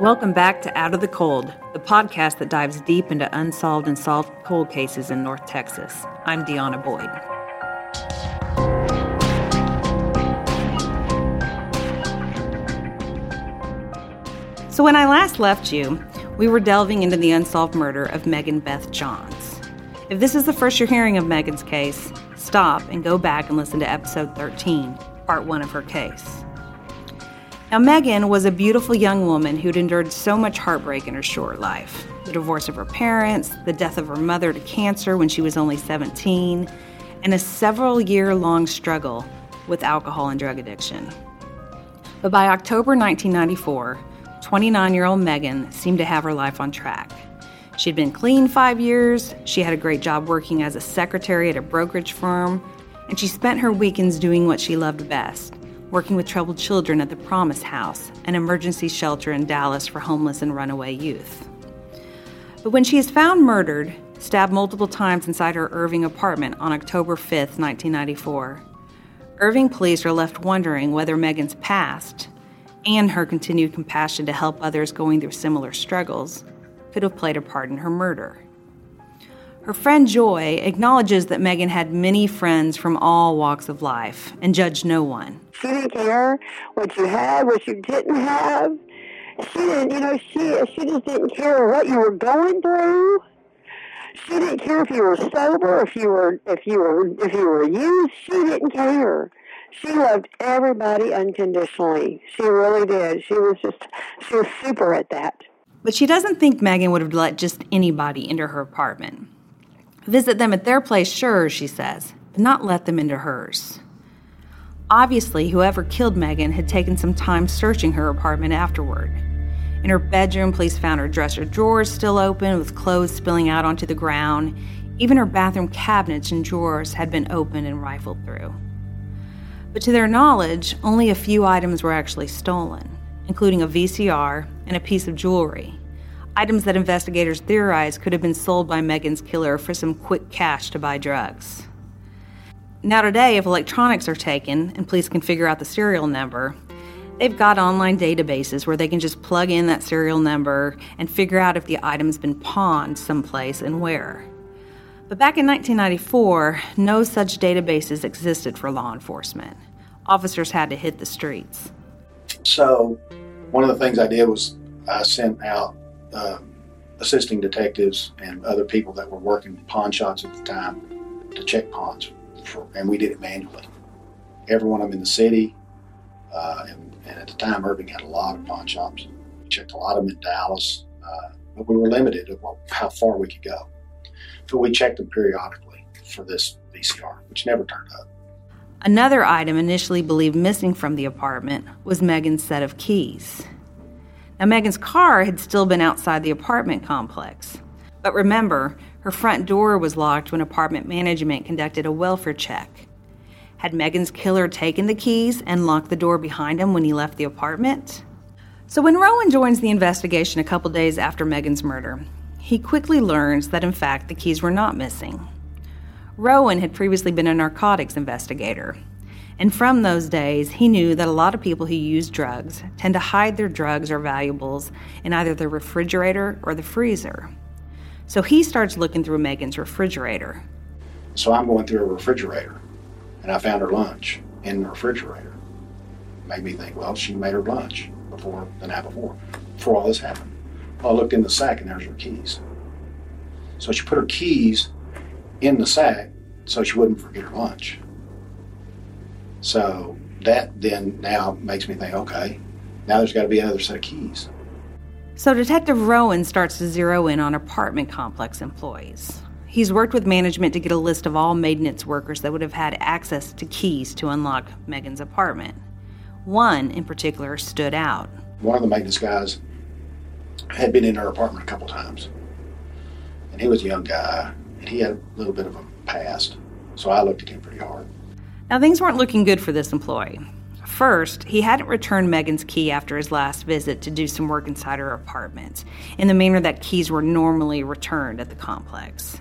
Welcome back to Out of the Cold, the podcast that dives deep into unsolved and solved cold cases in North Texas. I'm Deanna Boyd. So, when I last left you, we were delving into the unsolved murder of Megan Beth Johns. If this is the first you're hearing of Megan's case, stop and go back and listen to episode 13, part one of her case. Now, Megan was a beautiful young woman who'd endured so much heartbreak in her short life the divorce of her parents, the death of her mother to cancer when she was only 17, and a several year long struggle with alcohol and drug addiction. But by October 1994, 29 year old Megan seemed to have her life on track. She'd been clean five years, she had a great job working as a secretary at a brokerage firm, and she spent her weekends doing what she loved best working with troubled children at the Promise House, an emergency shelter in Dallas for homeless and runaway youth. But when she is found murdered, stabbed multiple times inside her Irving apartment on October 5, 1994, Irving police are left wondering whether Megan's past and her continued compassion to help others going through similar struggles could have played a part in her murder. Her friend Joy acknowledges that Megan had many friends from all walks of life and judged no one. She didn't care what you had, what you didn't have. She didn't, you know, she she just didn't care what you were going through. She didn't care if you were sober, if you were if you were if you were used. She didn't care. She loved everybody unconditionally. She really did. She was just she was super at that. But she doesn't think Megan would have let just anybody into her apartment. Visit them at their place, sure, she says, but not let them into hers. Obviously, whoever killed Megan had taken some time searching her apartment afterward. In her bedroom, police found her dresser drawers still open with clothes spilling out onto the ground. Even her bathroom cabinets and drawers had been opened and rifled through. But to their knowledge, only a few items were actually stolen, including a VCR and a piece of jewelry items that investigators theorize could have been sold by Megan's killer for some quick cash to buy drugs. Now, today, if electronics are taken and police can figure out the serial number, they've got online databases where they can just plug in that serial number and figure out if the item's been pawned someplace and where. But back in 1994, no such databases existed for law enforcement. Officers had to hit the streets. So, one of the things I did was I sent out um, assisting detectives and other people that were working pawn shops at the time to check pawns, for, and we did it manually. Every one of them in the city, uh, and, and, at the time, Irving had a lot of pawn shops. We checked a lot of them in Dallas, uh, but we were limited of how far we could go. But we checked them periodically for this VCR, which never turned up. Another item initially believed missing from the apartment was Megan's set of keys. Now, Megan's car had still been outside the apartment complex. But remember, her front door was locked when apartment management conducted a welfare check. Had Megan's killer taken the keys and locked the door behind him when he left the apartment? So, when Rowan joins the investigation a couple days after Megan's murder, he quickly learns that in fact the keys were not missing. Rowan had previously been a narcotics investigator, and from those days, he knew that a lot of people who use drugs tend to hide their drugs or valuables in either the refrigerator or the freezer. So he starts looking through Megan's refrigerator. So I'm going through a refrigerator, and I found her lunch in the refrigerator. Made me think, well, she made her lunch before the night before, before all this happened. Well, I looked in the sack, and there's her keys. So she put her keys in the sack so she wouldn't forget her lunch. So that then now makes me think, okay, now there's got to be another set of keys. So Detective Rowan starts to zero in on apartment complex employees. He's worked with management to get a list of all maintenance workers that would have had access to keys to unlock Megan's apartment. One in particular stood out. One of the maintenance guys had been in her apartment a couple times. And he was a young guy, and he had a little bit of a past. So I looked at him pretty hard. Now, things weren't looking good for this employee. First, he hadn't returned Megan's key after his last visit to do some work inside her apartment, in the manner that keys were normally returned at the complex.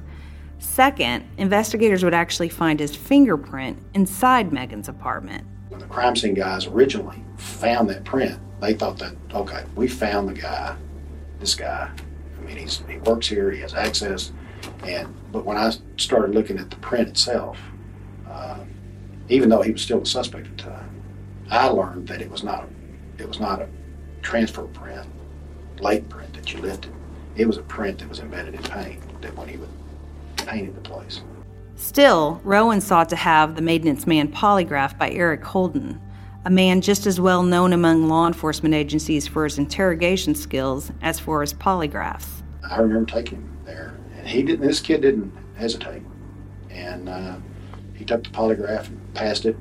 Second, investigators would actually find his fingerprint inside Megan's apartment, When the crime scene guys originally found that print, they thought that, okay, we found the guy, this guy. I mean, he's, he works here, he has access. And But when I started looking at the print itself, uh, even though he was still a suspect at the time, I learned that it was not it was not a transfer print, latent print that you lifted. It was a print that was embedded in paint that when he would painted the place. Still, Rowan sought to have the maintenance man polygraphed by Eric Holden, a man just as well known among law enforcement agencies for his interrogation skills as for his polygraphs. I remember taking him there, and he didn't. This kid didn't hesitate, and uh, he took the polygraph and passed it.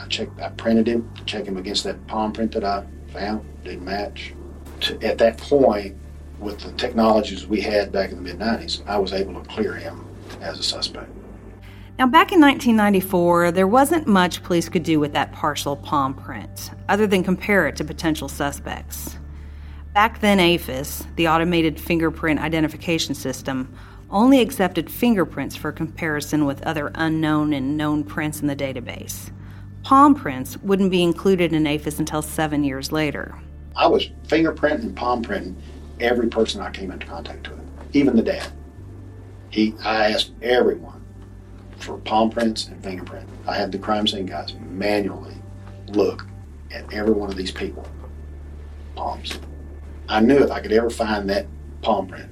I checked. I printed him checked him against that palm print that I found. Didn't match. To, at that point, with the technologies we had back in the mid '90s, I was able to clear him as a suspect. Now, back in 1994, there wasn't much police could do with that partial palm print, other than compare it to potential suspects. Back then, AFIS, the Automated Fingerprint Identification System, only accepted fingerprints for comparison with other unknown and known prints in the database. Palm prints wouldn't be included in AFIS until seven years later. I was fingerprinting and palm printing every person I came into contact with, even the dad. He, I asked everyone for palm prints and fingerprint. I had the crime scene guys manually look at every one of these people palms. I knew if I could ever find that palm print,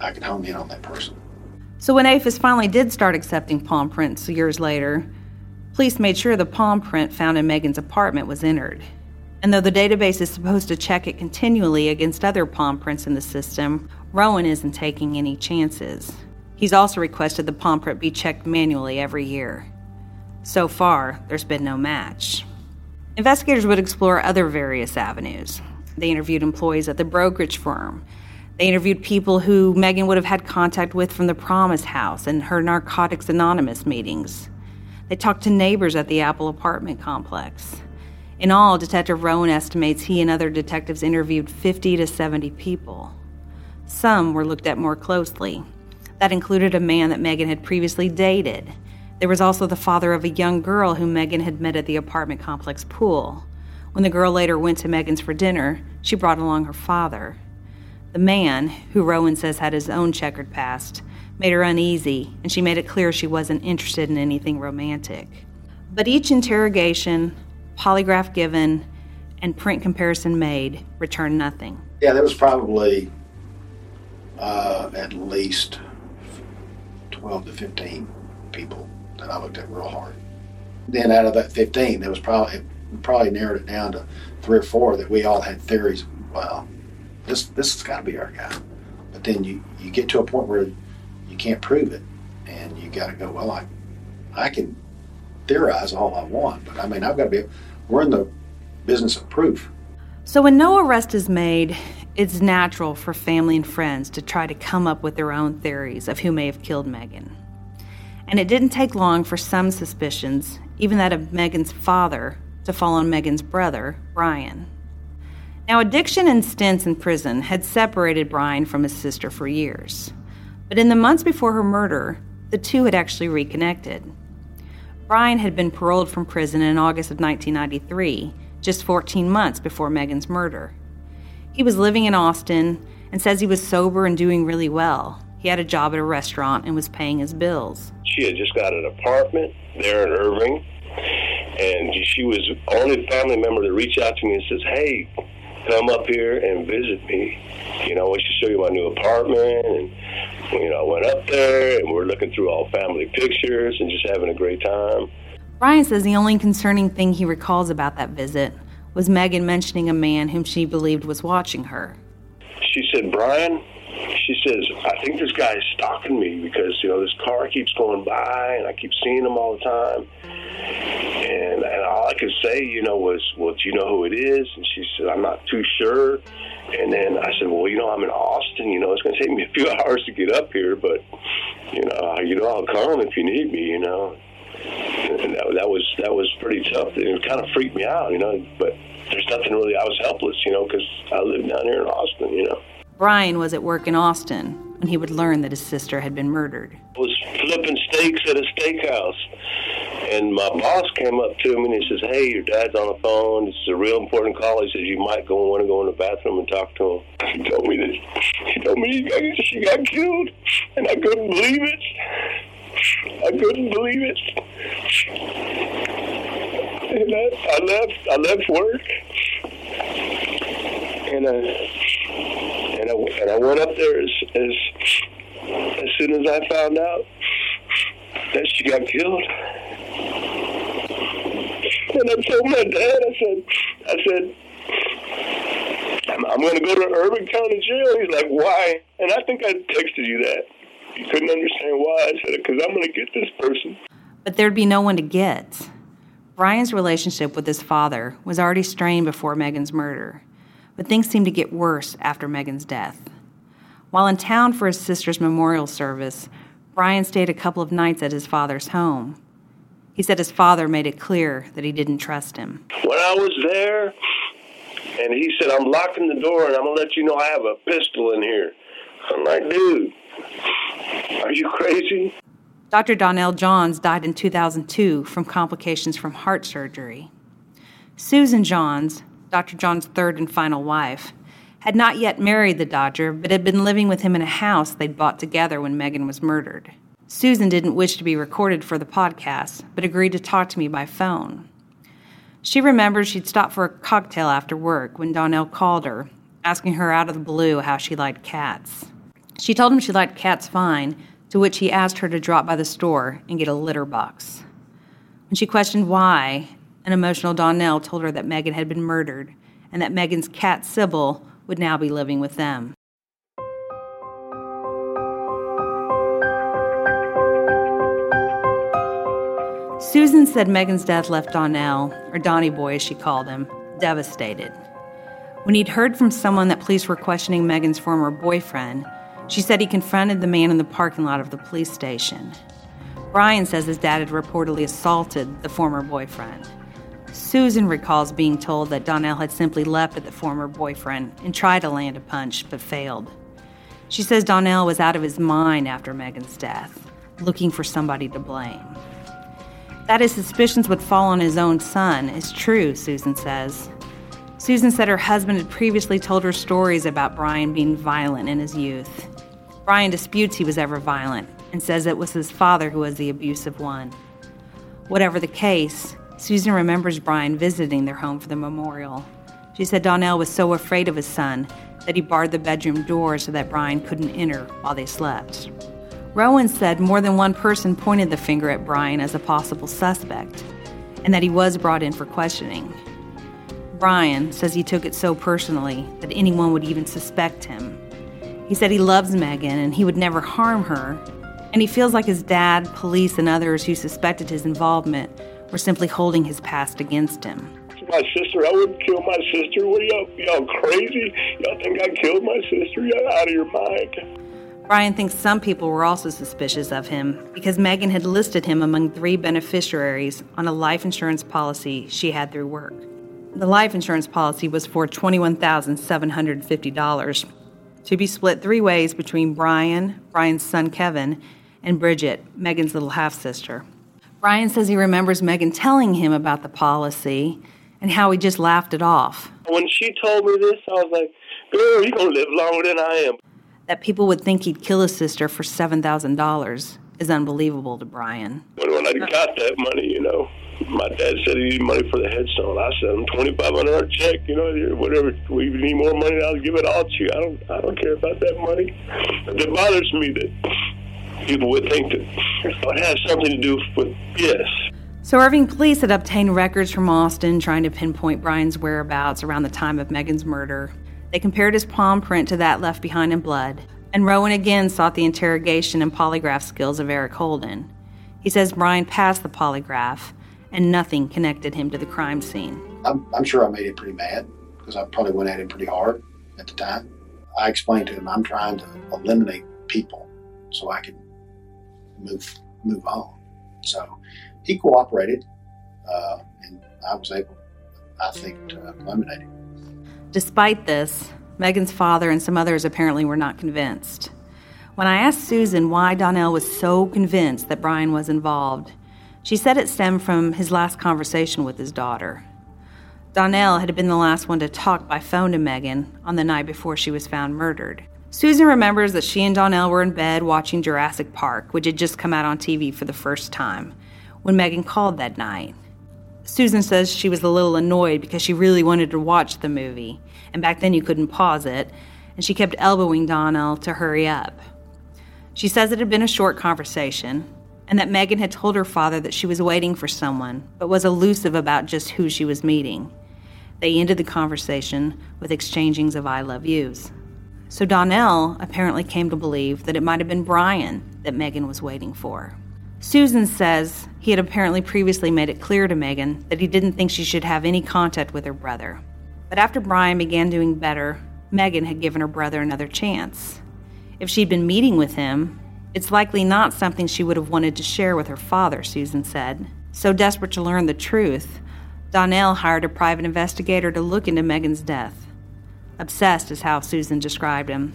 I could hone in on that person. So when AFIS finally did start accepting palm prints years later, police made sure the palm print found in Megan's apartment was entered. And though the database is supposed to check it continually against other palm prints in the system, Rowan isn't taking any chances. He's also requested the palm print be checked manually every year. So far, there's been no match. Investigators would explore other various avenues. They interviewed employees at the brokerage firm. They interviewed people who Megan would have had contact with from the Promise House and her Narcotics Anonymous meetings. They talked to neighbors at the Apple apartment complex. In all, Detective Rowan estimates he and other detectives interviewed 50 to 70 people. Some were looked at more closely, that included a man that Megan had previously dated. There was also the father of a young girl whom Megan had met at the apartment complex pool. When the girl later went to Megan's for dinner, she brought along her father. The man, who Rowan says had his own checkered past, made her uneasy, and she made it clear she wasn't interested in anything romantic. But each interrogation, polygraph given, and print comparison made returned nothing. Yeah, there was probably uh, at least 12 to 15 people that I looked at real hard. Then out of that 15, there was probably probably narrowed it down to three or four that we all had theories. Well, this this has got to be our guy. But then you you get to a point where you can't prove it, and you got to go. Well, I I can theorize all I want, but I mean I've got to be. We're in the business of proof. So when no arrest is made, it's natural for family and friends to try to come up with their own theories of who may have killed Megan. And it didn't take long for some suspicions, even that of Megan's father, to fall on Megan's brother, Brian. Now, addiction and stints in prison had separated Brian from his sister for years. But in the months before her murder, the two had actually reconnected. Brian had been paroled from prison in August of 1993, just 14 months before Megan's murder. He was living in Austin and says he was sober and doing really well. He had a job at a restaurant and was paying his bills. She had just got an apartment there in Irving, and she was the only family member to reach out to me and says, "Hey, come up here and visit me. You know, I want to show you my new apartment." And you know, I went up there and we're looking through all family pictures and just having a great time. Brian says the only concerning thing he recalls about that visit was Megan mentioning a man whom she believed was watching her. She said, Brian, she says, I think this guy is stalking me because, you know, this car keeps going by and I keep seeing him all the time. Could say, you know, was, well, do you know who it is? And she said, I'm not too sure. And then I said, well, you know, I'm in Austin. You know, it's going to take me a few hours to get up here, but, you know, you know, I'll come if you need me, you know and that, that was that was pretty tough. It kind of freaked me out, you know. But there's nothing really. I was helpless, you know, because I live down here in Austin, you know. Brian was at work in Austin when he would learn that his sister had been murdered. I was flipping steaks at a steakhouse, and my boss came up to me and he says, "Hey, your dad's on the phone. This is a real important call." He says, "You might go want to go in the bathroom and talk to him." He told me that he told me she got killed, and I couldn't believe it. I couldn't believe it. And I, I left. I left work, and I and I and I went up there as as as soon as I found out that she got killed. And I told my dad, I said, I said, I'm, I'm going to go to Irving County Jail. He's like, why? And I think I texted you that. You couldn't understand why. I said, because I'm going to get this person. But there'd be no one to get. Brian's relationship with his father was already strained before Megan's murder, but things seemed to get worse after Megan's death. While in town for his sister's memorial service, Brian stayed a couple of nights at his father's home. He said his father made it clear that he didn't trust him. When I was there, and he said, I'm locking the door and I'm going to let you know I have a pistol in here. I'm like, dude, are you crazy? Dr. Donnell Johns died in 2002 from complications from heart surgery. Susan Johns, Dr. Johns' third and final wife, had not yet married the doctor, but had been living with him in a house they'd bought together when Megan was murdered. Susan didn't wish to be recorded for the podcast, but agreed to talk to me by phone. She remembers she'd stopped for a cocktail after work when Donnell called her, asking her out of the blue how she liked cats. She told him she liked cats fine, to which he asked her to drop by the store and get a litter box. When she questioned why, an emotional Donnell told her that Megan had been murdered and that Megan's cat Sybil would now be living with them. Susan said Megan's death left Donnell, or Donnie Boy as she called him, devastated. When he'd heard from someone that police were questioning Megan's former boyfriend, she said he confronted the man in the parking lot of the police station. Brian says his dad had reportedly assaulted the former boyfriend. Susan recalls being told that Donnell had simply leapt at the former boyfriend and tried to land a punch, but failed. She says Donnell was out of his mind after Megan's death, looking for somebody to blame. That his suspicions would fall on his own son is true, Susan says. Susan said her husband had previously told her stories about Brian being violent in his youth. Brian disputes he was ever violent and says it was his father who was the abusive one. Whatever the case, Susan remembers Brian visiting their home for the memorial. She said Donnell was so afraid of his son that he barred the bedroom door so that Brian couldn't enter while they slept. Rowan said more than one person pointed the finger at Brian as a possible suspect, and that he was brought in for questioning. Brian says he took it so personally that anyone would even suspect him. He said he loves Megan and he would never harm her, and he feels like his dad, police, and others who suspected his involvement were simply holding his past against him. My sister, I wouldn't kill my sister. What are y'all, y'all crazy? Y'all think I killed my sister? Y'all out of your mind. Brian thinks some people were also suspicious of him because Megan had listed him among three beneficiaries on a life insurance policy she had through work. The life insurance policy was for $21,750 to be split three ways between Brian, Brian's son Kevin, and Bridget, Megan's little half sister. Brian says he remembers Megan telling him about the policy and how he just laughed it off. When she told me this, I was like, girl, you're going to live longer than I am. That people would think he'd kill his sister for $7,000 is unbelievable to Brian. When I got that money, you know, my dad said he needed money for the headstone. I sent him twenty five hundred dollar check. You know, whatever. We need more money. I'll give it all to you. I don't. I don't care about that money. It bothers me that people would think that it has something to do with this. So, Irving police had obtained records from Austin trying to pinpoint Brian's whereabouts around the time of Megan's murder. They compared his palm print to that left behind in blood, and Rowan again sought the interrogation and polygraph skills of Eric Holden. He says Brian passed the polygraph, and nothing connected him to the crime scene. I'm, I'm sure I made him pretty mad because I probably went at him pretty hard at the time. I explained to him I'm trying to eliminate people so I can move move on. So he cooperated, uh, and I was able, I think, to eliminate him. Despite this, Megan's father and some others apparently were not convinced. When I asked Susan why Donnell was so convinced that Brian was involved, she said it stemmed from his last conversation with his daughter. Donnell had been the last one to talk by phone to Megan on the night before she was found murdered. Susan remembers that she and Donnell were in bed watching Jurassic Park, which had just come out on TV for the first time, when Megan called that night. Susan says she was a little annoyed because she really wanted to watch the movie, and back then you couldn't pause it, and she kept elbowing Donnell to hurry up. She says it had been a short conversation, and that Megan had told her father that she was waiting for someone, but was elusive about just who she was meeting. They ended the conversation with exchangings of I love yous. So Donnell apparently came to believe that it might have been Brian that Megan was waiting for. Susan says he had apparently previously made it clear to Megan that he didn't think she should have any contact with her brother. But after Brian began doing better, Megan had given her brother another chance. If she'd been meeting with him, it's likely not something she would have wanted to share with her father, Susan said. So desperate to learn the truth, Donnell hired a private investigator to look into Megan's death. Obsessed is how Susan described him.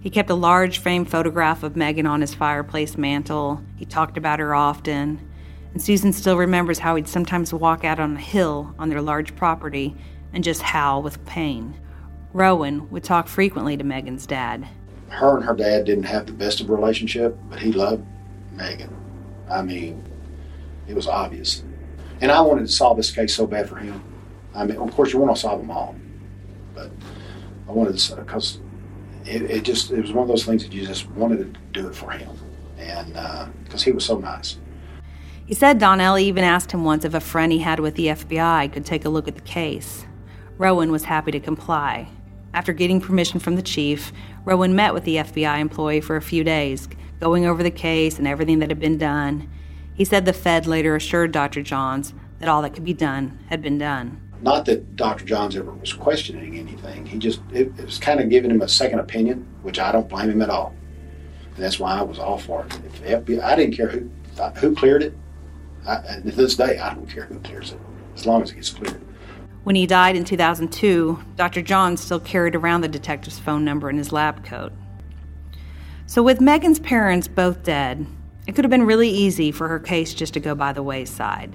He kept a large framed photograph of Megan on his fireplace mantel. He talked about her often. And Susan still remembers how he'd sometimes walk out on a hill on their large property and just howl with pain. Rowan would talk frequently to Megan's dad. Her and her dad didn't have the best of a relationship, but he loved Megan. I mean, it was obvious. And I wanted to solve this case so bad for him. I mean, of course, you want to solve them all, but I wanted to because it, it, just it was one of those things that you just wanted to do it for him, and because uh, he was so nice. He said Donnell even asked him once if a friend he had with the FBI could take a look at the case. Rowan was happy to comply. After getting permission from the chief, Rowan met with the FBI employee for a few days, going over the case and everything that had been done. He said the Fed later assured Dr. Johns that all that could be done had been done. Not that Dr. Johns ever was questioning anything. He just, it, it was kind of giving him a second opinion, which I don't blame him at all. And that's why I was all for it. If FBI, I didn't care who, uh, who cleared it. I, to this day, I don't care who clears it, as long as it gets cleared. When he died in 2002, Dr. Johns still carried around the detective's phone number in his lab coat. So, with Megan's parents both dead, it could have been really easy for her case just to go by the wayside.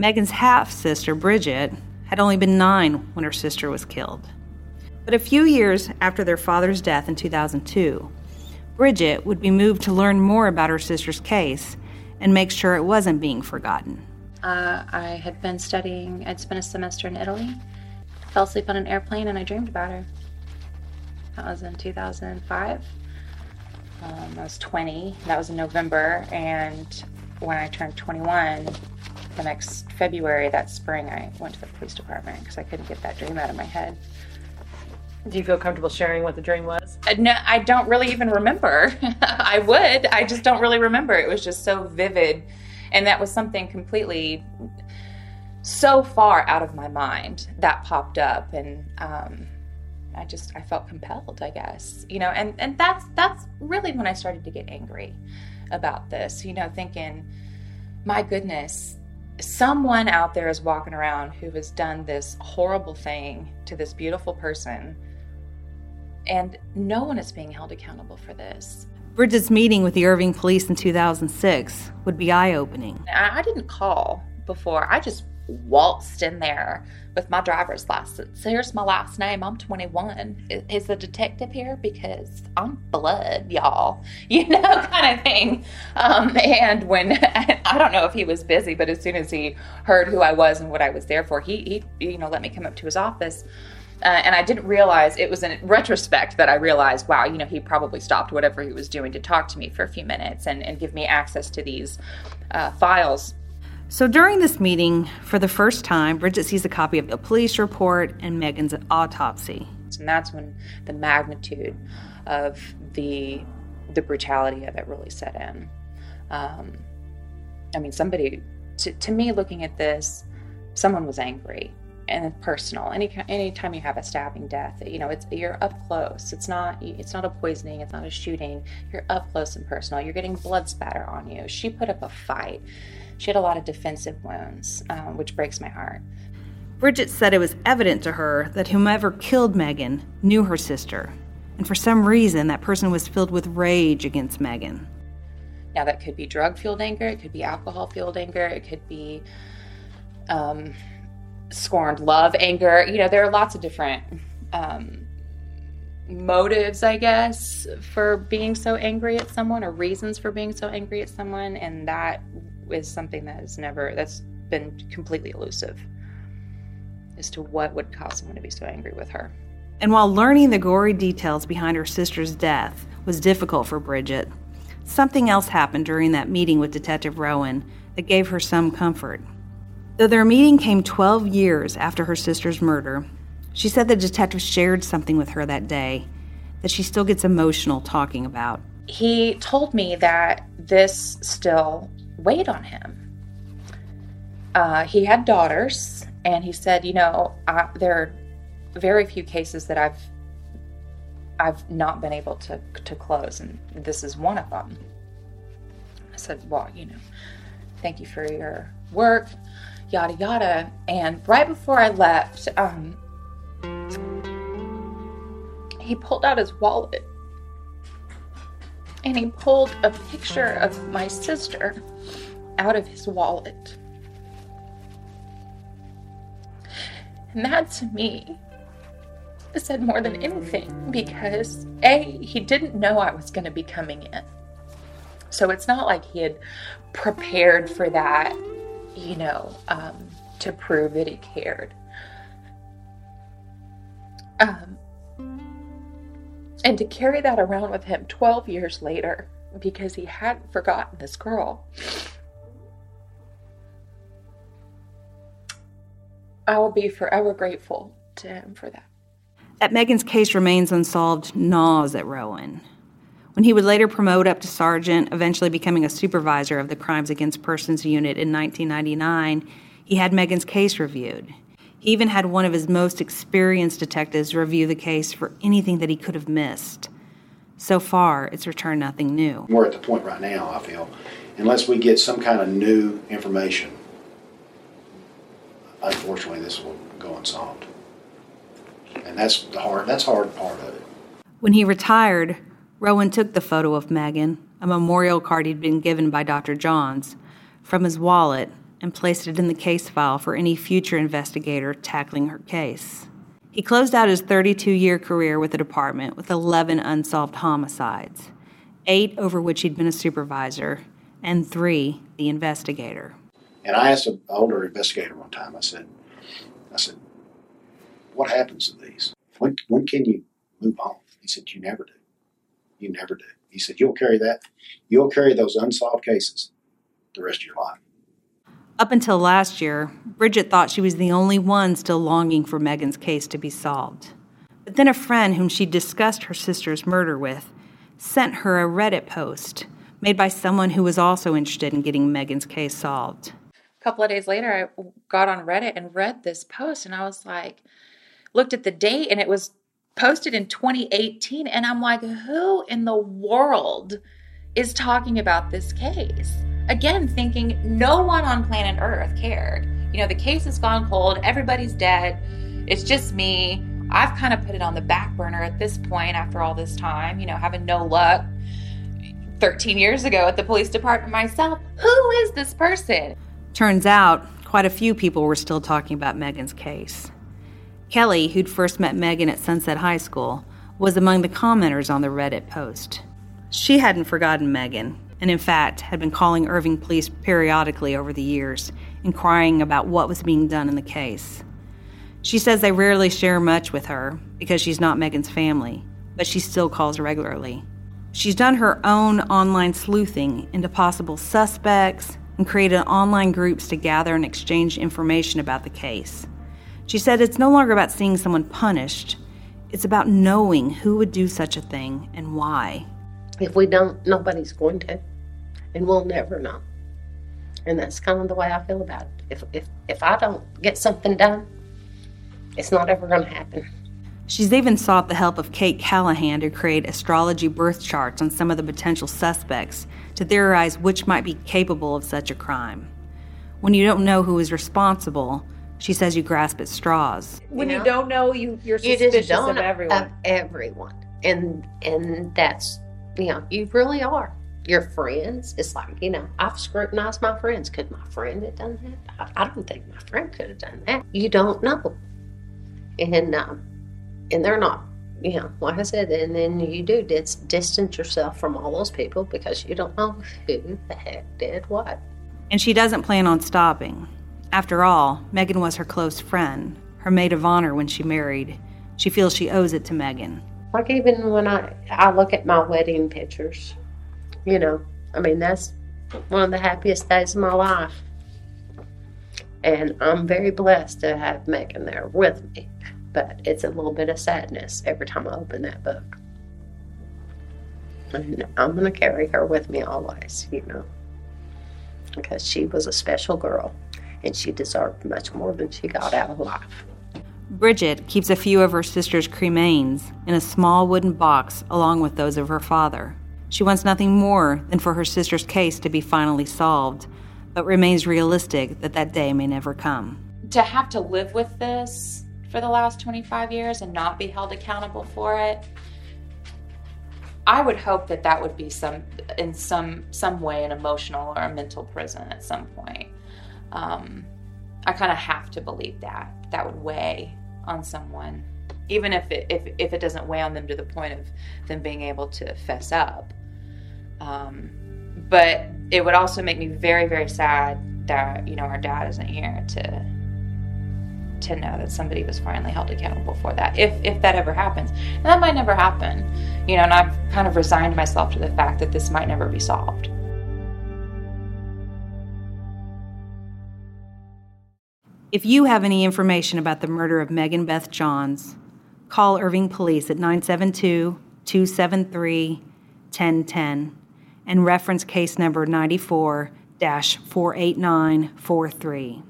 Megan's half sister, Bridget, had only been nine when her sister was killed. But a few years after their father's death in 2002, Bridget would be moved to learn more about her sister's case and make sure it wasn't being forgotten. Uh, I had been studying, I'd spent a semester in Italy, fell asleep on an airplane, and I dreamed about her. That was in 2005. Um, I was 20. That was in November. And when I turned 21, the next February, that spring, I went to the police department because I couldn't get that dream out of my head. Do you feel comfortable sharing what the dream was? Uh, no, I don't really even remember. I would. I just don't really remember. It was just so vivid. And that was something completely so far out of my mind that popped up. And, um, I just I felt compelled, I guess. You know, and and that's that's really when I started to get angry about this, you know, thinking, my goodness, someone out there is walking around who has done this horrible thing to this beautiful person and no one is being held accountable for this. Bridget's meeting with the Irving police in 2006 would be eye opening. I didn't call before. I just waltzed in there with my driver's license. Here's my last name. I'm 21. Is the detective here? Because I'm blood, y'all. You know, kind of thing. Um, and when I don't know if he was busy, but as soon as he heard who I was and what I was there for, he, he you know let me come up to his office. Uh, and I didn't realize it was in retrospect that I realized, wow, you know, he probably stopped whatever he was doing to talk to me for a few minutes and, and give me access to these uh, files so during this meeting, for the first time, Bridget sees a copy of the police report and Megan's autopsy. And that's when the magnitude of the the brutality of it really set in. Um, I mean, somebody to, to me looking at this, someone was angry and personal. Any any time you have a stabbing death, you know, it's you're up close. It's not it's not a poisoning. It's not a shooting. You're up close and personal. You're getting blood spatter on you. She put up a fight. She had a lot of defensive wounds, um, which breaks my heart. Bridget said it was evident to her that whomever killed Megan knew her sister and for some reason, that person was filled with rage against Megan. Now, that could be drug fueled anger, it could be alcohol fueled anger, it could be um, scorned love anger. You know, there are lots of different um, motives, I guess, for being so angry at someone or reasons for being so angry at someone. And that is something that is never, that's been completely elusive as to what would cause someone to be so angry with her. And while learning the gory details behind her sister's death was difficult for Bridget, something else happened during that meeting with Detective Rowan that gave her some comfort. Though their meeting came 12 years after her sister's murder, she said the detective shared something with her that day that she still gets emotional talking about. He told me that this still weighed on him. Uh, he had daughters, and he said, "You know, I, there are very few cases that I've I've not been able to to close, and this is one of them." I said, "Well, you know, thank you for your work, yada yada." And right before I left, um, he pulled out his wallet and he pulled a picture of my sister out of his wallet. And that to me said more than anything because A, he didn't know I was going to be coming in. So it's not like he had prepared for that, you know, um, to prove that he cared. Um, and to carry that around with him 12 years later because he hadn't forgotten this girl. I will be forever grateful to him for that. That Megan's case remains unsolved gnaws at Rowan. When he would later promote up to sergeant, eventually becoming a supervisor of the Crimes Against Persons Unit in 1999, he had Megan's case reviewed. He even had one of his most experienced detectives review the case for anything that he could have missed. So far, it's returned nothing new. We're at the point right now, I feel, unless we get some kind of new information, unfortunately, this will go unsolved. And that's the hard, that's hard part of it. When he retired, Rowan took the photo of Megan, a memorial card he'd been given by Dr. Johns, from his wallet and placed it in the case file for any future investigator tackling her case. He closed out his 32 year career with the department with 11 unsolved homicides, eight over which he'd been a supervisor, and three the investigator. And I asked an older investigator one time, I said, I said, what happens to these? When, when can you move on? He said, you never do. You never do. He said, you'll carry that, you'll carry those unsolved cases the rest of your life. Up until last year, Bridget thought she was the only one still longing for Megan's case to be solved. But then a friend whom she discussed her sister's murder with sent her a Reddit post made by someone who was also interested in getting Megan's case solved. A couple of days later, I got on Reddit and read this post, and I was like, looked at the date, and it was posted in 2018. And I'm like, who in the world is talking about this case? Again, thinking no one on planet Earth cared. You know, the case has gone cold, everybody's dead, it's just me. I've kind of put it on the back burner at this point after all this time, you know, having no luck 13 years ago at the police department myself. Who is this person? Turns out, quite a few people were still talking about Megan's case. Kelly, who'd first met Megan at Sunset High School, was among the commenters on the Reddit post. She hadn't forgotten Megan, and in fact had been calling Irving police periodically over the years, inquiring about what was being done in the case. She says they rarely share much with her because she's not Megan's family, but she still calls regularly. She's done her own online sleuthing into possible suspects and created online groups to gather and exchange information about the case. She said it's no longer about seeing someone punished, it's about knowing who would do such a thing and why. If we don't, nobody's going to and we'll never know. And that's kind of the way I feel about it. If if if I don't get something done, it's not ever going to happen. She's even sought the help of Kate Callahan to create astrology birth charts on some of the potential suspects to theorize which might be capable of such a crime. When you don't know who is responsible, she says you grasp at straws. When You you, don't know, you you're You suspicious just don't of everyone. Of everyone. and and that's you know you really are your friends it's like you know i've scrutinized my friends could my friend have done that i, I don't think my friend could have done that you don't know and um, and they're not you know like i said and then you do dis- distance yourself from all those people because you don't know who the heck did what And she doesn't plan on stopping. After all, Megan was her close friend, her maid of honor when she married. She feels she owes it to Megan. like even when i i look at my wedding pictures you know i mean that's one of the happiest days of my life. And i'm very blessed to have megan there with me but it's a little bit of sadness every time i open that book. And i'm going to carry her with me always you know because she was a special girl and she deserved much more than she got out of life. Bridget keeps a few of her sister's cremains in a small wooden box along with those of her father. She wants nothing more than for her sister's case to be finally solved, but remains realistic that that day may never come. to have to live with this for the last 25 years and not be held accountable for it i would hope that that would be some in some some way an emotional or a mental prison at some point um, i kind of have to believe that that would weigh on someone even if it if, if it doesn't weigh on them to the point of them being able to fess up um, but it would also make me very very sad that you know our dad isn't here to to know that somebody was finally held accountable for that if if that ever happens. And that might never happen you know and i've kind of resigned myself to the fact that this might never be solved. If you have any information about the murder of Megan Beth Johns, call Irving Police at 972 273 1010 and reference case number 94 48943.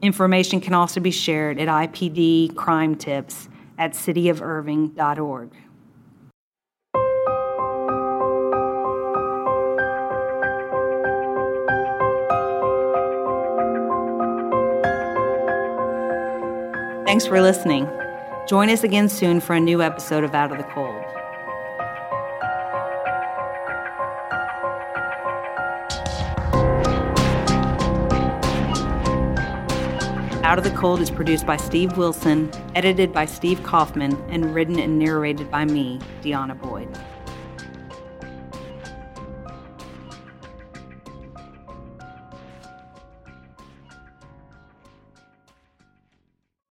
Information can also be shared at IPD Crime Tips at cityofirving.org. Thanks for listening. Join us again soon for a new episode of Out of the Cold. Out of the Cold is produced by Steve Wilson, edited by Steve Kaufman, and written and narrated by me, Deanna Boyd.